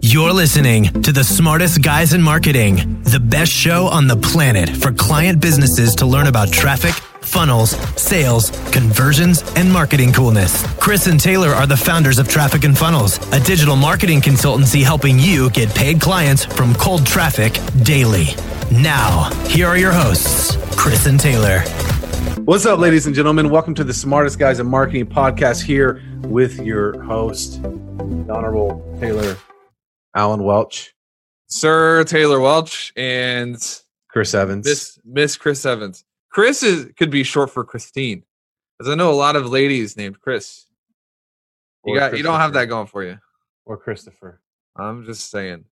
You're listening to the smartest guys in marketing, the best show on the planet for client businesses to learn about traffic, funnels, sales, conversions, and marketing coolness. Chris and Taylor are the founders of Traffic and Funnels, a digital marketing consultancy helping you get paid clients from cold traffic daily. Now, here are your hosts, Chris and Taylor. What's up, ladies and gentlemen? Welcome to the Smartest Guys in Marketing podcast here with your host, the Honorable Taylor Alan Welch, Sir Taylor Welch, and Chris Evans. Miss Miss Chris Evans. Chris is could be short for Christine, because I know a lot of ladies named Chris. You Or got you don't have that going for you. or Christopher. I'm just saying.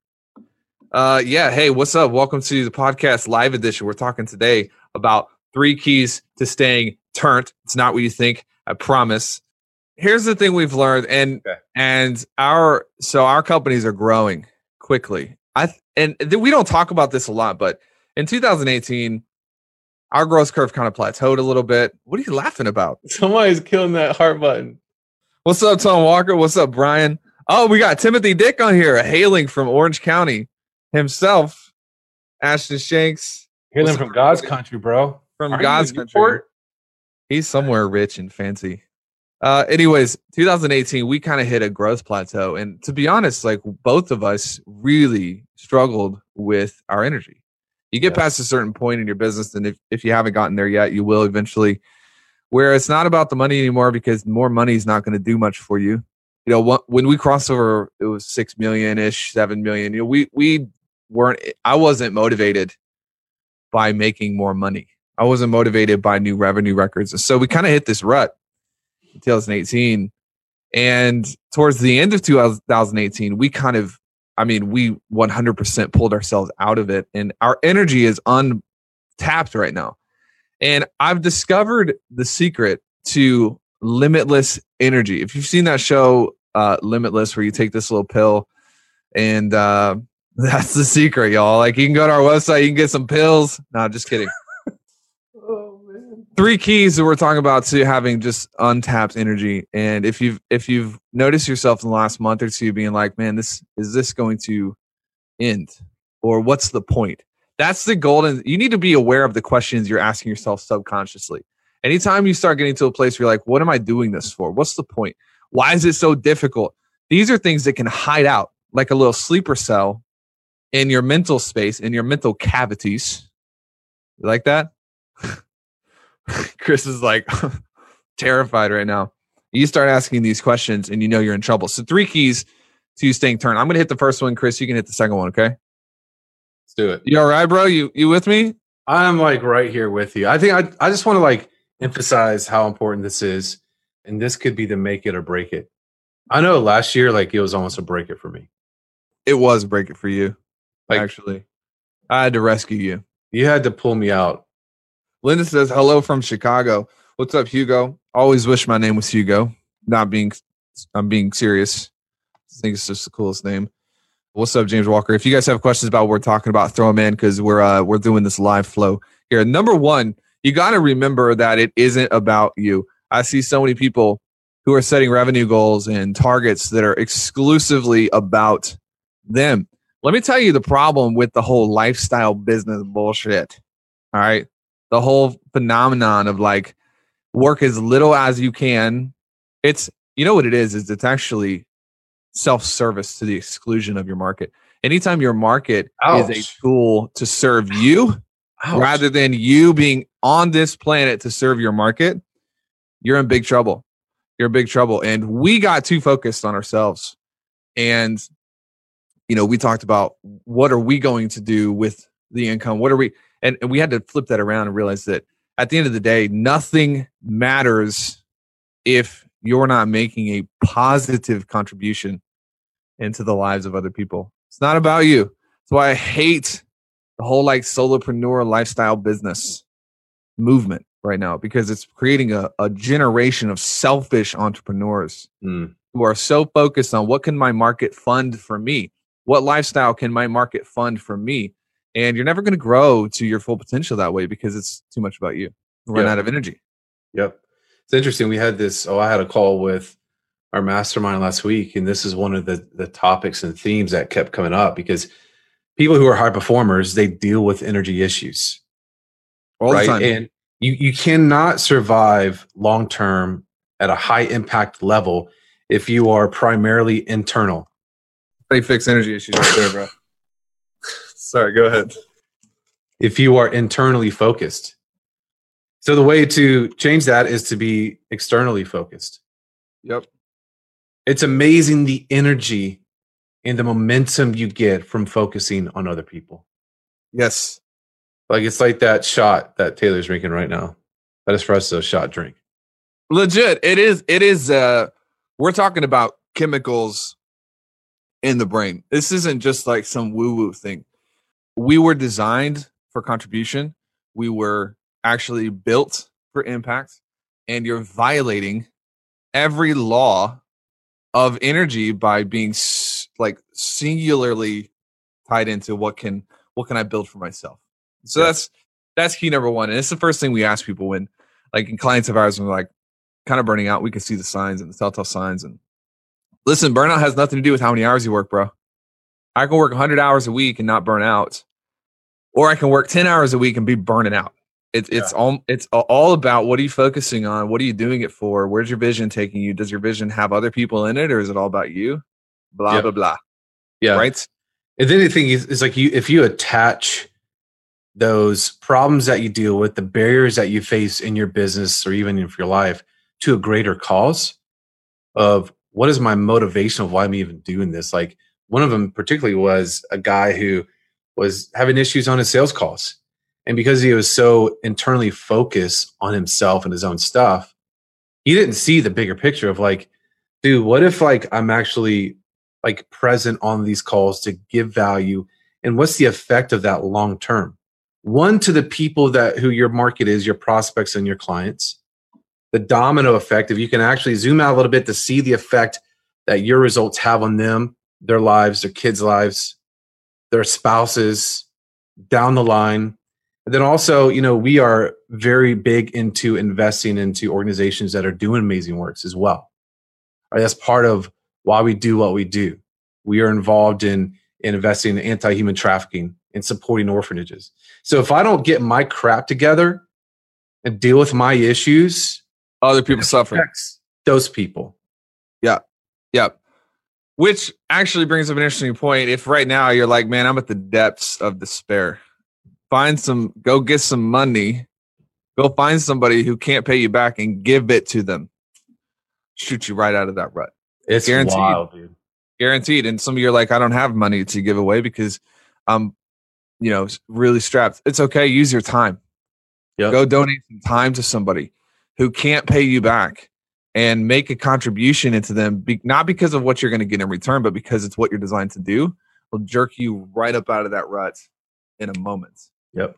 Uh yeah, hey, what's up? Welcome to the podcast live edition. We're talking today about three keys to staying turned. It's not what you think, I promise. Here's the thing we've learned and Okay. and our so our companies are growing quickly. I and th- we don't talk about this a lot, but in 2018 our growth curve kind of plateaued a little bit. What are you laughing about? Somebody's killing that heart button. What's up, Tom Walker? What's up, Brian? Oh, we got Timothy Dick on here, hailing from Orange County himself. Ashton Shanks What's from God's country, bro. from Are God's country. He's somewhere rich and fancy. Uh, anyways, 2018, we kind of hit a growth plateau. And to be honest, like both of us really struggled with our energy. You get Yeah. past a certain point in your business, and if, if you haven't gotten there yet, you will eventually, where it's not about the money anymore because more money is not going to do much for you. You know, when we crossed over, it was six million ish, seven million. You know, we we weren't. I wasn't motivated by making more money. I wasn't motivated by new revenue records. And so we kind of hit this rut 2018. And towards the end of 2018, we kind of, I mean, we 100% pulled ourselves out of it. And our energy is untapped right now. And I've discovered the secret to limitless energy. If you've seen that show, uh, Limitless, where you take this little pill and, uh, that's the secret, y'all. Like you can go to our website, you can get some pills. No, just kidding. Three keys that we're talking about to having just untapped energy. And if you've if you've noticed yourself in the last month or two being like man this is this going to end? Or what's the point? That's the golden you need to be aware of the questions you're asking yourself subconsciously. Anytime you start getting to a place where you're like what am i doing this for? What's the point? Why is it so difficult? These are things that can hide out like a little sleeper cell in your mental space in your mental cavities. You like that Chris is like terrified right now. You start asking these questions and you know you're in trouble. So three keys to staying turned. I'm gonna hit the first one, Chris. You can hit the second one, okay? Let's do it. You all right, bro? You you with me? I'm like right here with you. I think I I just want to like emphasize how important this is, and this could be the make it or break it. I know last year like it was almost a break it for me. It was break it for you, Like- actually. I had to rescue you. You had to pull me out. Linda says hello from Chicago. What's up, Hugo? Always wish my name was Hugo. Not being I'm being serious. I think it's just the coolest name. What's up, James Walker? If you guys have questions about what we're talking about, throw them in because we're uh, we're doing this live flow here. Number one, you got to remember that it isn't about you. I see so many people who are setting revenue goals and targets that are exclusively about them. Let me tell you the problem with the whole lifestyle business bullshit. All right. The whole phenomenon of like work as little as you can. It's, you know what it is, is it's actually self service to the exclusion of your market. Anytime your market is a tool to serve you Ouch. rather than you being on this planet to serve your market, you're in big trouble. You're in big trouble. And we got too focused on ourselves. And, you know, we talked about what are we going to do with the income? What are we, and, and we had to flip that around and realize that at the end of the day, nothing matters if you're not making a positive contribution into the lives of other people. It's not about you. That's why I hate the whole like solopreneur lifestyle business movement right now because it's creating a, a generation of selfish entrepreneurs Mm. who are so focused on what can my market fund for me? What lifestyle can my market fund for me? And you're never going to grow to your full potential that way because it's too much about you. You Run Yeah. out of energy. Yep. It's interesting. We had this. Oh, I had a call with our mastermind last week, and this is one of the the topics and themes that kept coming up because people who are high performers they deal with energy issues, All right? the time. And you you cannot survive long term at a high impact level if you are primarily internal. They fix energy issues right there, bro. Sorry, go ahead. If you are internally focused. So the way to change that is to be externally focused. Yep. It's amazing the energy and the momentum you get from focusing on other people. Yes. Like it's like that shot that Taylor's drinking right now. That espresso shot drink. Legit. It is it is uh we're talking about chemicals in the brain. This isn't just like some woo-woo thing. We were designed for contribution. We were actually built for impact and you're violating every law of energy by being s- like singularly tied into what can what can I build for myself. So Yeah. that's that's key number one, and it's the first thing we ask people when, like, in clients of ours, when we're like kind of burning out, we can see the signs and the telltale signs. And listen, burnout has nothing to do with how many hours you work, bro. I can work 100 hours a week and not burn out, or I can work 10 hours a week and be burning out. It's it's all it's all about what are you focusing on? What are you doing it for? Where's your vision taking you? Does your vision have other people in it, or is it all about you? Blah blah blah. Yeah. Right? And then the thing is, is like you if you attach those problems that you deal with, the barriers that you face in your business or even in your life to a greater cause of what is my motivation of why I'm even doing this? Like one of them particularly was a guy who was having issues on his sales calls. And because he was so internally focused on himself and his own stuff, he didn't see the bigger picture of like, dude, what if like I'm actually like present on these calls to give value and what's the effect of that long term one to the people that who your market is your prospects and your clients the domino effect if you can actually zoom out a little bit to see the effect that your results have on them their lives their kids lives their spouses down the line and then also you know we are very big into investing into organizations that are doing amazing works as well Right, that's part of why we do what we do. We are involved in, in investing in anti-human trafficking and supporting orphanages. So if I don't get my crap together and deal with my issues, Other people suffer. those people. Yeah. Yep. Which actually brings up an interesting point. If right now you're like, man, I'm at the depths of despair, find some, go get some money, go find somebody who can't pay you back and give it to them. Shoot you right out of that rut. It's Guaranteed. wild, dude. Guaranteed. And some of you are like, I don't have money to give away because I'm, you know, really strapped. It's okay. Use your time. Yep. Go donate some time to somebody who can't pay you back and make a contribution into them, be, not because of what you're going to get in return, but because it's what you're designed to do, will jerk you right up out of that rut in a moment. Yep.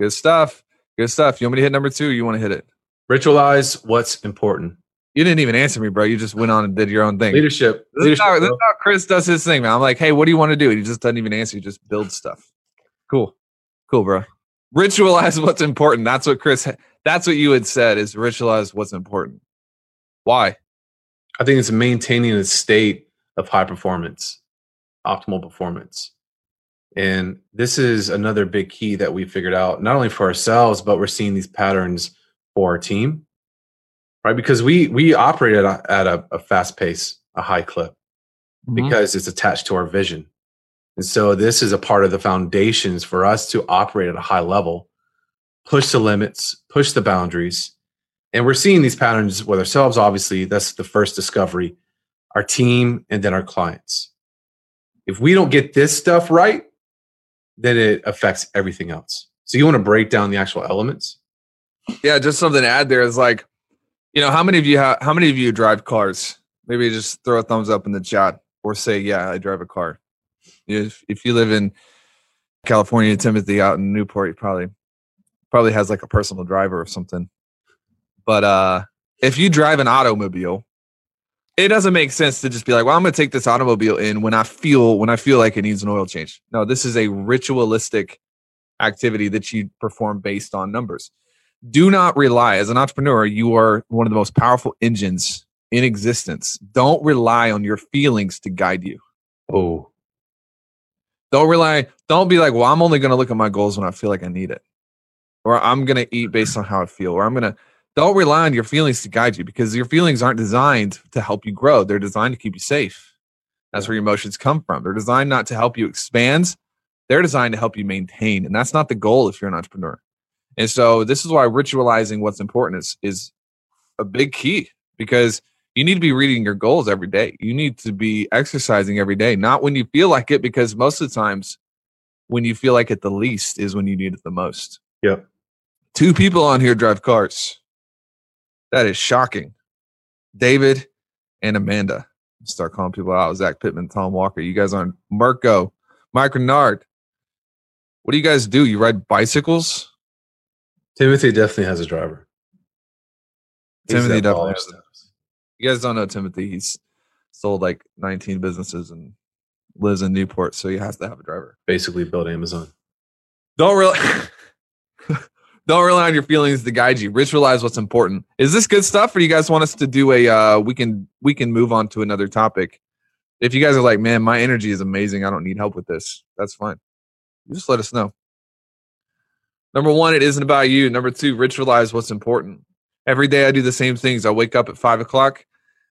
Good stuff. Good stuff. You want me to hit number two? Or you want to hit it? Ritualize what's important. You didn't even answer me, bro. You just went on and did your own thing. Leadership. This is, Leadership. how, this is how Chris does his thing, man. I'm like, hey, what do you want to do? He just doesn't even answer. He just builds stuff. Cool. Cool, bro. Ritualize what's important. That's what Chris, that's what you had said is ritualize what's important. Why? I think it's maintaining a state of high performance, optimal performance. And this is another big key that we figured out, not only for ourselves, but we're seeing these patterns for our team, right? Because we we operate at a, at a, a fast pace, a high clip, mm-hmm. because it's attached to our vision. And so this is a part of the foundations for us to operate at a high level, push the limits, push the boundaries. And we're seeing these patterns with ourselves, obviously. That's the first discovery, our team, and then our clients. If we don't get this stuff right, then it affects everything else. So you want to break down the actual elements? Yeah, just something to add there is like, you know, how many of you how many of you drive cars? Maybe just throw a thumbs up in the chat or say, yeah, I drive a car. If if you live in California, Timothy out in Newport, you probably probably has like a personal driver or something. But uh if you drive an automobile, it doesn't make sense to just be like, well, I'm gonna take this automobile in when I feel when I feel like it needs an oil change. No, this is a ritualistic activity that you perform based on numbers do not rely as an entrepreneur you are one of the most powerful engines in existence. Don't rely on your feelings to guide you. Oh, Don't rely, don't be like, well, I'm only going to look at my goals when I feel like I need it. Or I'm going to eat based on how I feel. Or I'm going to, don't rely on your feelings to guide you because your feelings aren't designed to help you grow. They're designed to keep you safe. That's where your emotions come from. They're designed not to help you expand, they're designed to help you maintain. And that's not the goal if you're an entrepreneur. And so this is why ritualizing what's important is, is a big key because you need to be reading your goals every day. You need to be exercising every day, not when you feel like it, because most of the times when you feel like it the least is when you need it the most. Yep. Two people on here drive cars. That is shocking. David and Amanda. Start calling people out. Zach Pittman, Tom Walker. You guys aren't Marco, Mike Renard. What do you guys do? You ride bicycles? Timothy definitely has a driver. Timothy definitely has stuff. You guys don't know Timothy. He's sold like 19 businesses and lives in Newport, so he has to have a driver. basically built Amazon. Don't rely don't rely on your feelings to guide you. Ritualize what's important. Is this good stuff, or you guys want us to do a uh we can we can move on to another topic? If you guys are like, man, my energy is amazing, I don't need help with this, that's fine. You just let us know. Number one, it isn't about you. Number two, ritualize what's important. Every day I do the same things. I wake up at five o'clock.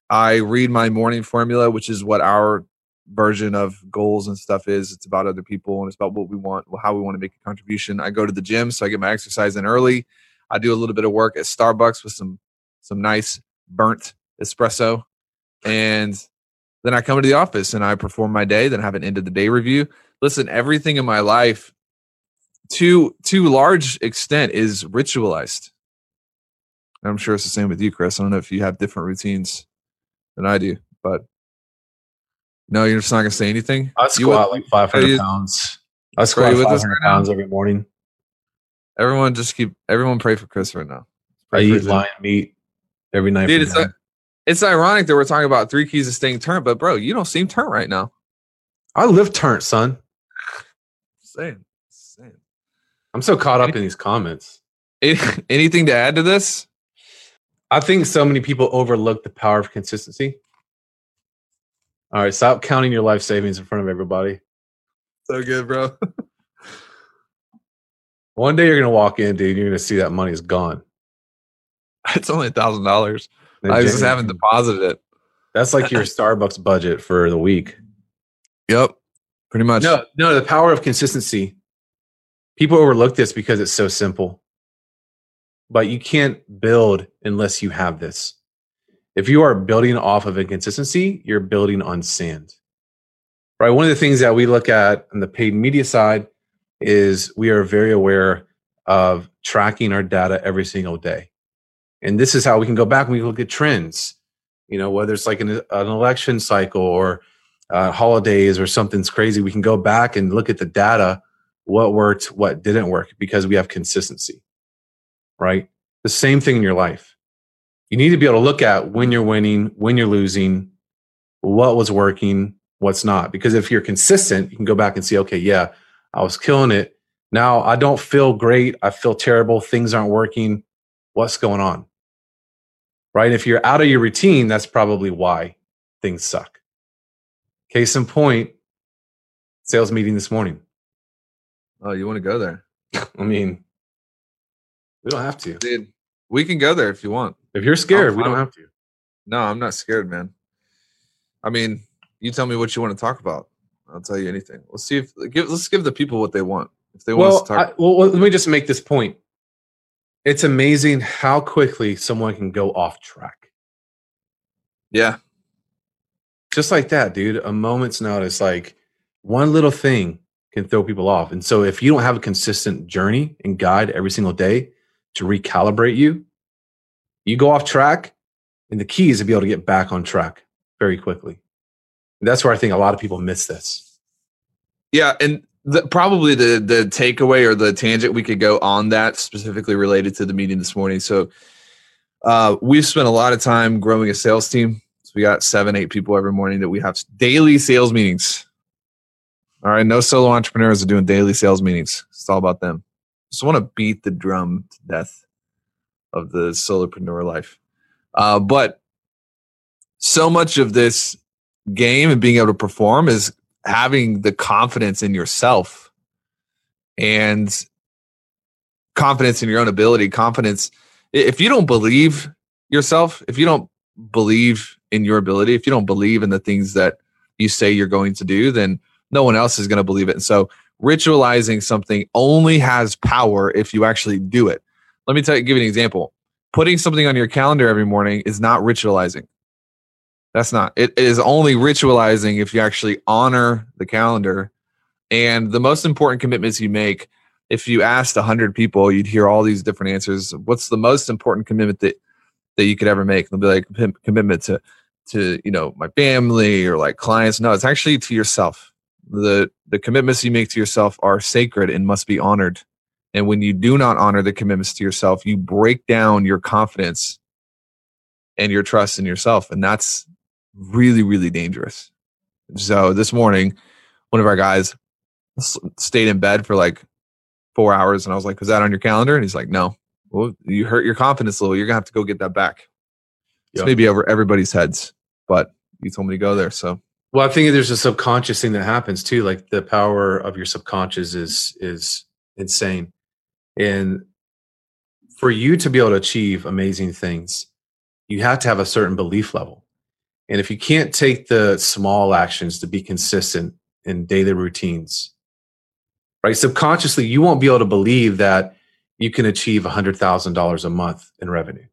I read my morning formula, which is what our version of goals and stuff is. It's about other people and it's about what we want, how we want to make a contribution. I go to the gym, so I get my exercise in early. I do a little bit of work at Starbucks with some some nice burnt espresso, and then I come to the office and I perform my day. Then I have an end of the day review. Listen, everything in my life, to to large extent, is ritualized. I'm sure it's the same with you, Chris. I don't know if you have different routines than I do, but no, you're just not gonna say anything. I squat would- like 500 you- pounds. I squat with us 500 right pounds every morning. Everyone, just keep everyone pray for Chris right now. I Pray for eat lion meat every night. Dude, it's like, it's ironic that we're talking about three keys to staying turned, but bro, you don't seem turned right now. I live turned, son. Same, same. I'm so caught up in these comments. Any- Anything to add to this? I think so many people overlook the power of consistency. All right, stop counting your life savings in front of everybody. So good, bro. One day you're gonna walk in, dude. You're gonna see that money is gone. it's only a thousand dollars. I just haven't deposited it. That's like your Starbucks budget for the week. Yep, pretty much. No, no, the power of consistency. People overlook this because it's so simple. But you can't build unless you have this. If you are building off of inconsistency, you're building on sand. Right? One of the things that we look at on the paid media side is we are very aware of tracking our data every single day. And this is how we can go back and we look at trends. You know, whether it's like an, an election cycle or uh, holidays or something's crazy, we can go back and look at the data, what worked, what didn't work, because we have consistency, right? The same thing in your life. You need to be able to look at when you're winning, when you're losing, what was working, what's not. Because if you're consistent, you can go back and see, okay, yeah, I was killing it. Now I don't feel great. I feel terrible. Things aren't working. What's going on? Right? If you're out of your routine, that's probably why things suck. Case in point, sales meeting this morning. Oh, you want to go there, I mean, we don't have to. dude? We can go there if you want. If you're scared, oh, we don't have to. No, I'm not scared, man. I mean, you tell me what you want to talk about. I'll tell you anything. Let's see if give. Let's give the people what they want. If they want to talk, I, well, let me just make this point. It's amazing how quickly someone can go off track. yeah, Just like that, dude. A moment's notice, like one little thing can throw people off. And so if you don't have a consistent journey and guide every single day to recalibrate you, you go off track. And the key is to be able to get back on track very quickly. And that's where I think a lot of people miss this. Yeah, and the, probably the the takeaway or the tangent we could go on that specifically related to the meeting this morning. So uh, we've spent a lot of time growing a sales team. So we got seven, eight people every morning that we have daily sales meetings. All right, no solo entrepreneurs are doing daily sales meetings. It's all about them. Just want to beat the drum to death of the solopreneur life. Uh, but so much of this game and being able to perform is having the confidence in yourself and confidence in your own ability confidence. If you don't believe yourself if you don't believe in your ability if you don't believe in the things that you say you're going to do then no one else is going to believe it. And so ritualizing something only has power if you actually do it let me tell you give you an example putting something on your calendar every morning is not ritualizing that's not. It is only ritualizing if you actually honor the calendar. And the most important commitments you make, if you asked 100 people, you'd hear all these different answers. What's the most important commitment that, that you could ever make? They'll be like, commitment to, to, you know, my family or like clients. No, it's actually to yourself. The, the commitments you make to yourself are sacred and must be honored. And when you do not honor the commitments to yourself, you break down your confidence and your trust in yourself. And that's really, really dangerous. So this morning, one of our guys stayed in bed for like four hours, and I was like, "Was that on your calendar?" And he's like, "No." Well, you hurt your confidence a little. You're gonna have to go get that back. It's maybe over everybody's heads, but you told me to go there, so. Well, I think there's a subconscious thing that happens too. Like the power of your subconscious is is insane, and for you to be able to achieve amazing things, you have to have a certain belief level and if you can't take the small actions to be consistent in daily routines, right? Subconsciously, you won't be able to believe that you can achieve $100,000 a month in revenue.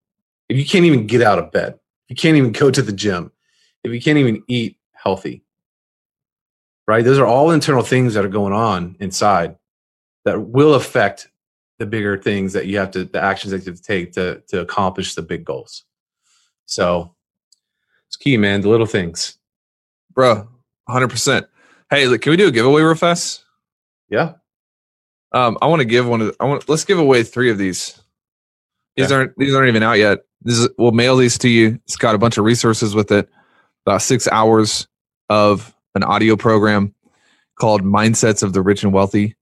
If you can't even get out of bed, you can't even go to the gym, if you can't even eat healthy, right? Those are all internal things that are going on inside that will affect the bigger things that you have to, the actions that you have to take to, to accomplish the big goals. So it's key, man. The little things, bro. Hundred percent. Hey, look, can we do a giveaway real fast? Yeah. Um, I want to give one of. I want. Let's give away three of these. These yeah. aren't. These aren't even out yet. This is. We'll mail these to you. It's got a bunch of resources with it. About six hours of an audio program called "Mindsets of the Rich and Wealthy."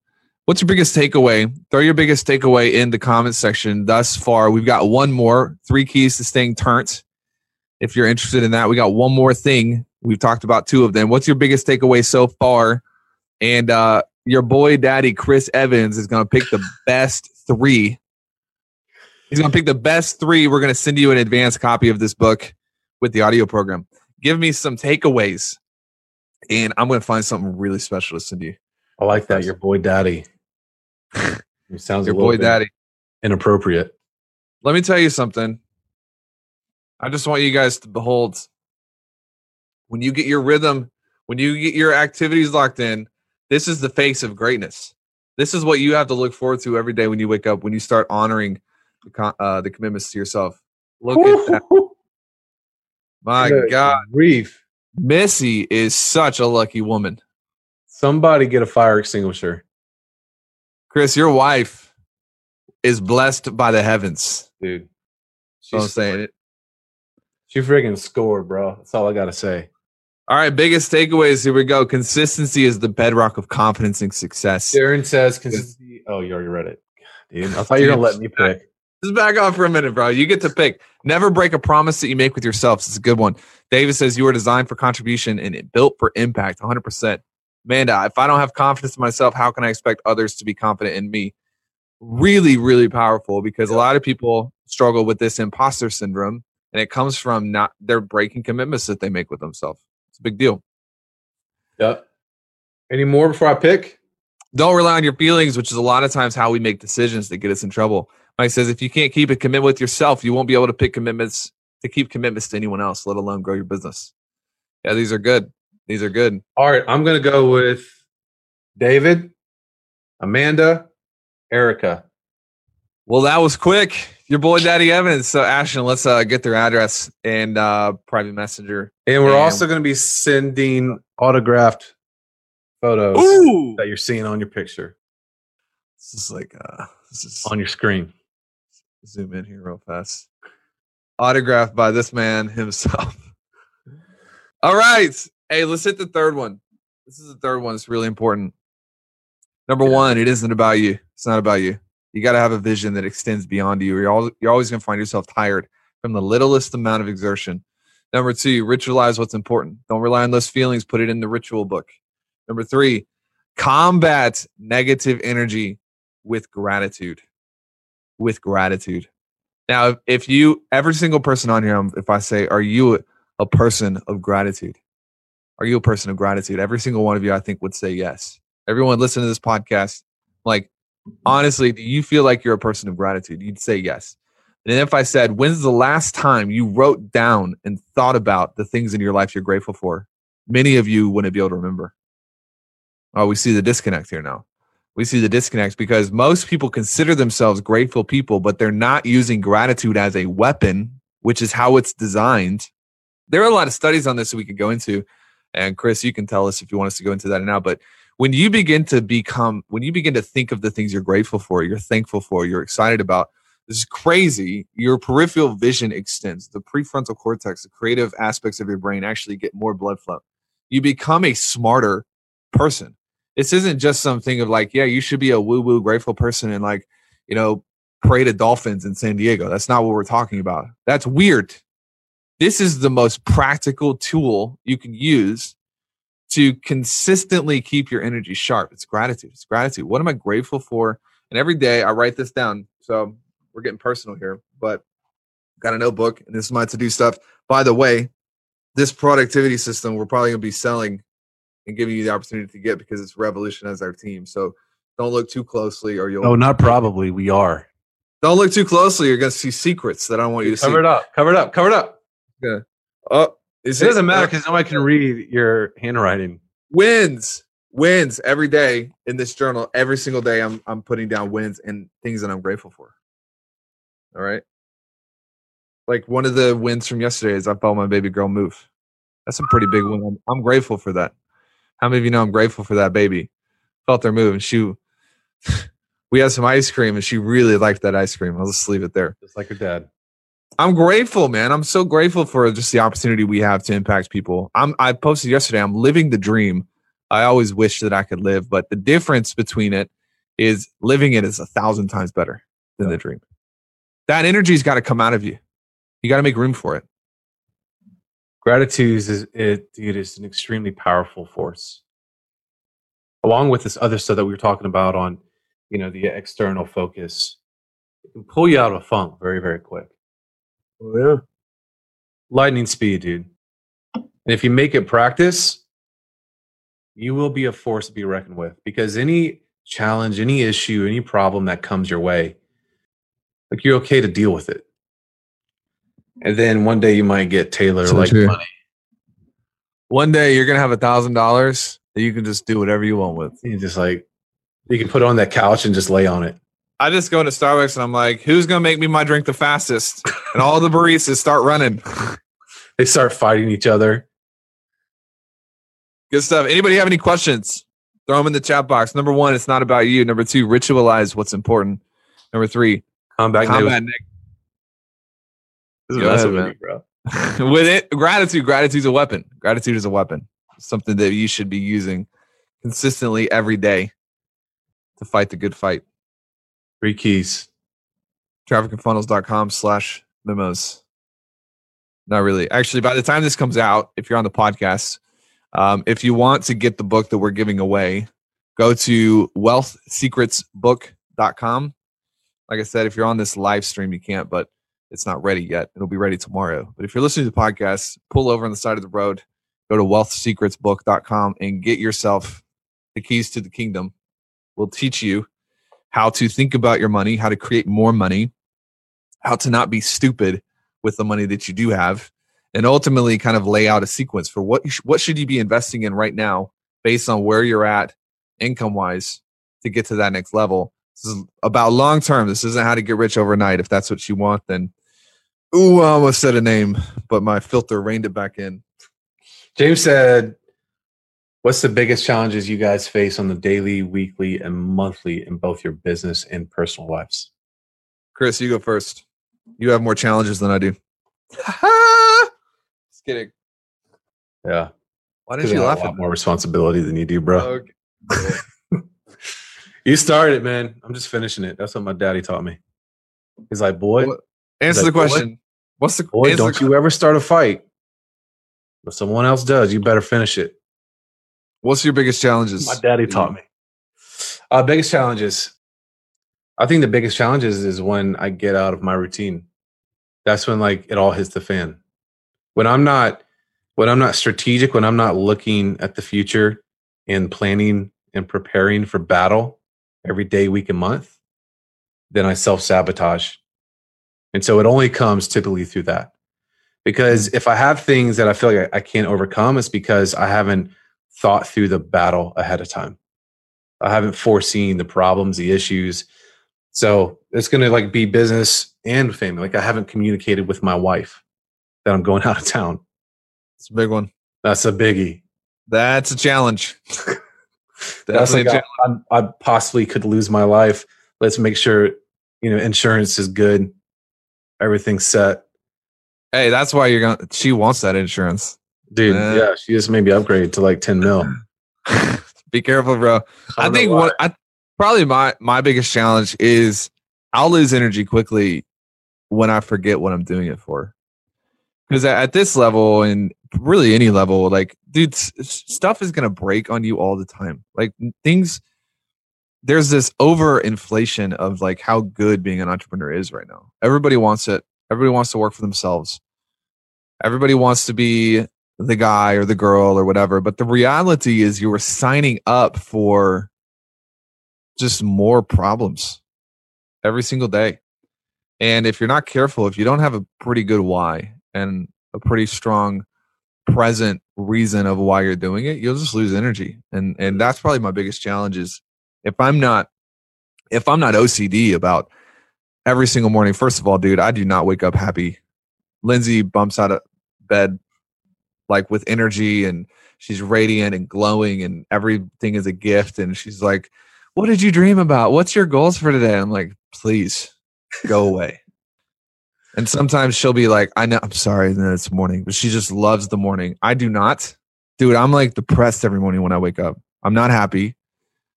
What's your biggest takeaway? Throw your biggest takeaway in the comment section thus far. We've got one more. Three keys to staying turned if you're interested in that. We got one more thing. We've talked about two of them. What's your biggest takeaway so far? And uh, your boy daddy, Chris Evans, is going to pick the best three. He's going to pick the best three. We're going to send you an advanced copy of this book with the audio program. Give me some takeaways, and I'm going to find something really special to send you. I like that. Your boy daddy. It sounds your boy daddy inappropriate. Let me tell you something. I just want you guys to behold when you get your rhythm, when you get your activities locked in, this is the face of greatness. This is what you have to look forward to every day when you wake up, when you start honoring the, uh, the commitments to yourself. Look at that. My Good God. Grief. Missy is such a lucky woman. Somebody get a fire extinguisher. Chris, your wife is blessed by the heavens. Dude. She's I'm saying it. She friggin' scored, bro. That's all I gotta say. All right, biggest takeaways. Here we go. Consistency is the bedrock of confidence and success. Darren says consistency. Oh, you already read it. Dude, I thought you were gonna let me pick. Just back off for a minute, bro. You get to pick. Never break a promise that you make with yourself. It's a good one. David says you are designed for contribution and built for impact. 100%. Amanda, if I don't have confidence in myself, how can I expect others to be confident in me? Really, really powerful because a lot of people struggle with this imposter syndrome and it comes from not they're breaking commitments that they make with themselves. It's a big deal. Yep. Any more before I pick? Don't rely on your feelings, which is a lot of times how we make decisions that get us in trouble. Mike says if you can't keep a commitment with yourself, you won't be able to pick commitments to keep commitments to anyone else, let alone grow your business. Yeah, these are good. These are good. All right, I'm going to go with David, Amanda, Erica. Well, that was quick your boy Daddy Evans. So Ashton, let's uh, get their address and uh, private messenger. And we're and also going to be sending autographed photos Ooh! that you're seeing on your picture. This is like uh, this is on your screen. Zoom in here real fast. Autographed by this man himself. All right. Hey, let's hit the third one. This is the third one. It's really important. Number yeah. one, it isn't about you. It's not about you. You got to have a vision that extends beyond you. You're always, you're always going to find yourself tired from the littlest amount of exertion. Number two, ritualize what's important. Don't rely on those feelings. Put it in the ritual book. Number three, combat negative energy with gratitude. With gratitude. Now, if, if you, every single person on here, um, if I say, are you a person of gratitude? Are you a person of gratitude? Every single one of you, I think, would say yes. Everyone listen to this podcast, like, honestly, do you feel like you're a person of gratitude? You'd say yes. And if I said, when's the last time you wrote down and thought about the things in your life you're grateful for? Many of you wouldn't be able to remember. Oh, we see the disconnect here now. We see the disconnect because most people consider themselves grateful people, but they're not using gratitude as a weapon, which is how it's designed. There are a lot of studies on this that we could go into. And Chris, you can tell us if you want us to go into that now. But when you begin to become, when you begin to think of the things you're grateful for, you're thankful for, you're excited about, this is crazy. Your peripheral vision extends. The prefrontal cortex, the creative aspects of your brain actually get more blood flow. You become a smarter person. This isn't just something of like, yeah, you should be a woo woo grateful person and like, you know, pray to dolphins in San Diego. That's not what we're talking about. That's weird. This is the most practical tool you can use to consistently keep your energy sharp. It's gratitude. It's gratitude. What am I grateful for? And every day I write this down. So we're getting personal here, but got a notebook and this is my to do stuff. By the way, this productivity system we're probably going to be selling and giving you the opportunity to get because it's revolutionized our team. So don't look too closely or you'll. No, not probably. We are. Don't look too closely. You're going to see secrets that I don't want you to cover see. it up. Cover it up. Cover it up. Yeah. Oh, is it, doesn't matter uh because nobody can read your handwriting. Wins, wins every day in this journal. Every single day, I'm I'm putting down wins and things that I'm grateful for. All right. Like one of the wins from yesterday is I felt my baby girl move. That's a pretty big win. I'm, I'm grateful for that. How many of you know I'm grateful for that baby? Felt her move and she. we had some ice cream and she really liked that ice cream. I'll just leave it there. Just like her dad. I'm grateful, man. I'm so grateful for just the opportunity we have to impact people. I'm I posted yesterday, I'm living the dream. I always wish that I could live, but the difference between it is living it is a thousand times better than the dream. That energy's got to come out of you. You got to make room for it. Gratitude is it, dude, is an extremely powerful force. Along with this other stuff that we were talking about on, you know, the external focus, it can pull you out of a funk very, very quick. Oh, yeah. Lightning speed, dude. And if you make it practice, you will be a force to be reckoned with because any challenge, any issue, any problem that comes your way, like you're okay to deal with it. And then one day you might get Taylor so like true. money. One day you're gonna have a thousand dollars that you can just do whatever you want with. You just like you can put on that couch and just lay on it. I just go into Starbucks and I'm like, who's gonna make me my drink the fastest? And all the baristas start running. they start fighting each other. Good stuff. Anybody have any questions? Throw them in the chat box. Number one, it's not about you. Number two, ritualize what's important. Number three, combat, combat Nick. This is man. bro. with it, gratitude. Gratitude is a weapon. Gratitude is a weapon. Something that you should be using consistently every day to fight the good fight. Three keys. Trafficandfunnels.com slash memos. Not really. Actually, by the time this comes out, if you're on the podcast, um, if you want to get the book that we're giving away, go to wealthsecretsbook.com. Like I said, if you're on this live stream, you can't, but it's not ready yet. It'll be ready tomorrow. But if you're listening to the podcast, pull over on the side of the road, go to wealthsecretsbook.com and get yourself the keys to the kingdom. We'll teach you how to think about your money, how to create more money, how to not be stupid with the money that you do have, and ultimately kind of lay out a sequence for what sh- what should you be investing in right now based on where you're at income wise to get to that next level. This is about long term. This isn't how to get rich overnight. If that's what you want, then ooh, I almost said a name, but my filter reined it back in. James said, What's the biggest challenges you guys face on the daily, weekly, and monthly in both your business and personal lives? Chris, you go first. You have more challenges than I do. Just kidding. Yeah. Why did you laugh? A lot more responsibility than you do, bro. Okay. you started, man. I'm just finishing it. That's what my daddy taught me. He's like, boy. Answer like, the question. Boy, What's the boy? Don't the, you ever start a fight If someone else does, you better finish it. What's your biggest challenges? My daddy taught me. Uh, biggest challenges. I think the biggest challenges is when I get out of my routine. That's when like it all hits the fan. When I'm not when I'm not strategic, when I'm not looking at the future and planning and preparing for battle every day, week, and month, then I self sabotage. And so it only comes typically through that. Because if I have things that I feel like I can't overcome, it's because I haven't thought through the battle ahead of time. I haven't foreseen the problems, the issues. So it's going to like be business and family. Like I haven't communicated with my wife that I'm going out of town. It's a big one. That's a biggie. That's a challenge. That's like I, I possibly could lose my life. Let's make sure you know insurance is good, everything's set. Hey, that's why you're going. to She wants that insurance, dude. Uh, yeah, she just maybe upgrade to like ten mil. Be careful, bro. I, I think what I probably my my biggest challenge is I'll lose energy quickly when I forget what I'm doing it for. Because at this level and really any level, like, dude, stuff is gonna break on you all the time. Like things, there's this over inflation of like how good being an entrepreneur is right now. Everybody wants it. Everybody wants to work for themselves. Everybody wants to be the guy or the girl or whatever. But the reality is you were signing up for just more problems every single day. And if you're not careful, if you don't have a pretty good why and a pretty strong present reason of why you're doing it, you'll just lose energy. And and that's probably my biggest challenge is if I'm not if I'm not OCD about every single morning, first of all, dude, I do not wake up happy. Lindsay bumps out of bed like with energy and she's radiant and glowing and everything is a gift and she's like what did you dream about? What's your goals for today? I'm like please go away. And sometimes she'll be like i know i'm sorry that it's morning but she just loves the morning. I do not. Dude i'm like depressed every morning when i wake up. I'm not happy.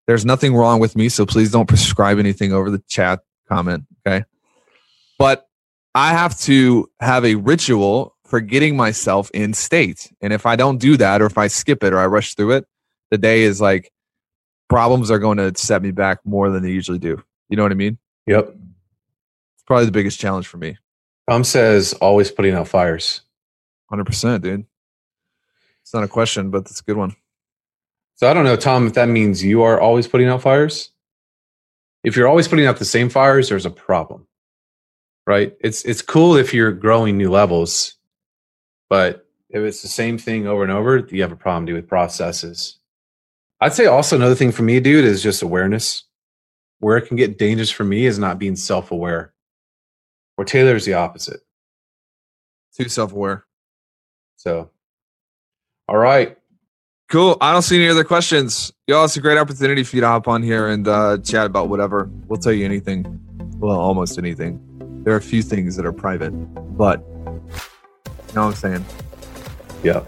There's nothing wrong with me so please don't prescribe anything over the chat comment okay? But i have to have a ritual for getting myself in state. And if I don't do that, or if I skip it, or I rush through it, the day is like problems are going to set me back more than they usually do. You know what I mean? Yep. It's probably the biggest challenge for me. Tom says always putting out fires. 100%, dude. It's not a question, but it's a good one. So I don't know, Tom, if that means you are always putting out fires. If you're always putting out the same fires, there's a problem. Right? It's it's cool if you're growing new levels but if it's the same thing over and over, you have a problem dude, with processes. I'd say also another thing for me, dude, is just awareness. Where it can get dangerous for me is not being self aware. Or Taylor is the opposite. Too self aware. So, all right. Cool. I don't see any other questions. Y'all, it's a great opportunity for you to hop on here and uh, chat about whatever. We'll tell you anything. Well, almost anything. There are a few things that are private, but you know what I'm saying? Yeah.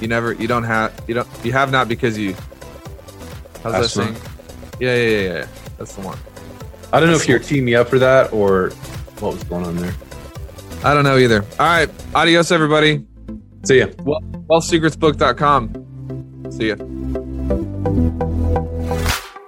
You never, you don't have, you don't, you have not because you. How's That's that saying? Yeah, yeah, yeah, yeah. That's the one. I don't know if you're teaming me up for that or what was going on there. I don't know either. All right. Adios, everybody. See ya. Well, wealthsecretsbook.com. See ya.